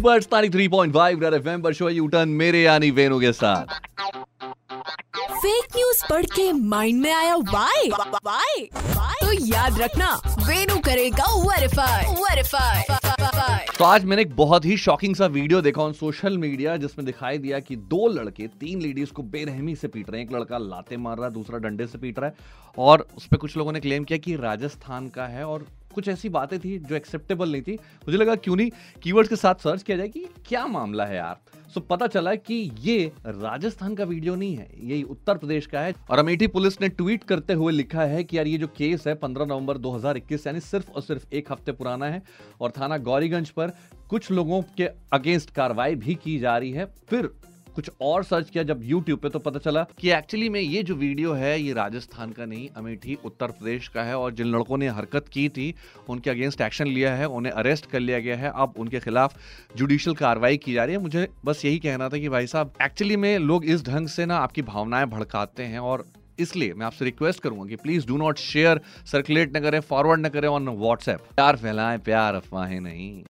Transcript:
Super स्टारिक 3.5 red FM पर show you turn मेरे यानी वेनु के साथ। फेक न्यूज़ पढ़ के माइंड में आया वाई वाई तो याद रखना वेनु करेगा वेरीफाई वेरीफाई तो आज मैंने एक बहुत ही शॉकिंग सा वीडियो देखा ऑन सोशल मीडिया जिसमें दिखाई दिया कि दो लड़के तीन लेडीज़ को बेरहमी से पीट रहे हैं। एक लड़का लाते मार रहा है दूसरा डंडे से पीट रहा है। और उस पर कुछ लोगों ने क्लेम किया कि राजस्थान का है और कुछ ऐसी बातें थी जो एक्सेप्टेबल नहीं थी। मुझे लगा, क्यों नहीं? कीवर्ड्स के साथ सर्च किया जाए कि क्या मामला है यार? सो पता चला कि ये राजस्थान का वीडियो नहीं है ये उत्तर प्रदेश का है। और अमेठी पुलिस ने ट्वीट करते हुए लिखा है कि यार, ये जो केस है 15 नवंबर 2021 यानी सिर्फ़ और सिर्फ़ एक हफ़्ते पुराना है और थाना गौरीगंज पर कुछ लोगों के अगेंस्ट कार्रवाई भी की जा रही है। फिर कुछ और सर्च किया जब YouTube पे तो पता चला कि एक्चुअली में ये जो वीडियो है, ये राजस्थान का नहीं, अमेठी, उत्तर प्रदेश का है और जिन लड़कों ने हरकत की थी, उनके अगेंस्ट एक्शन लिया है, उन्हें अरेस्ट कर लिया गया है। अब उनके खिलाफ जुडिशियल कार्रवाई की जा रही है। मुझे बस यही कहना था कि भाई साहब एक्चुअली में लोग इस ढंग से ना आपकी भावनाएँ भड़काते हैं और इसलिए मैं आपसे रिक्वेस्ट करूँगा कि please do not share circulate न करें फॉरवर्ड न करें ऑन व्हाट्सएप प्यार फैलाएँ, प्यार अफवाहें नहीं।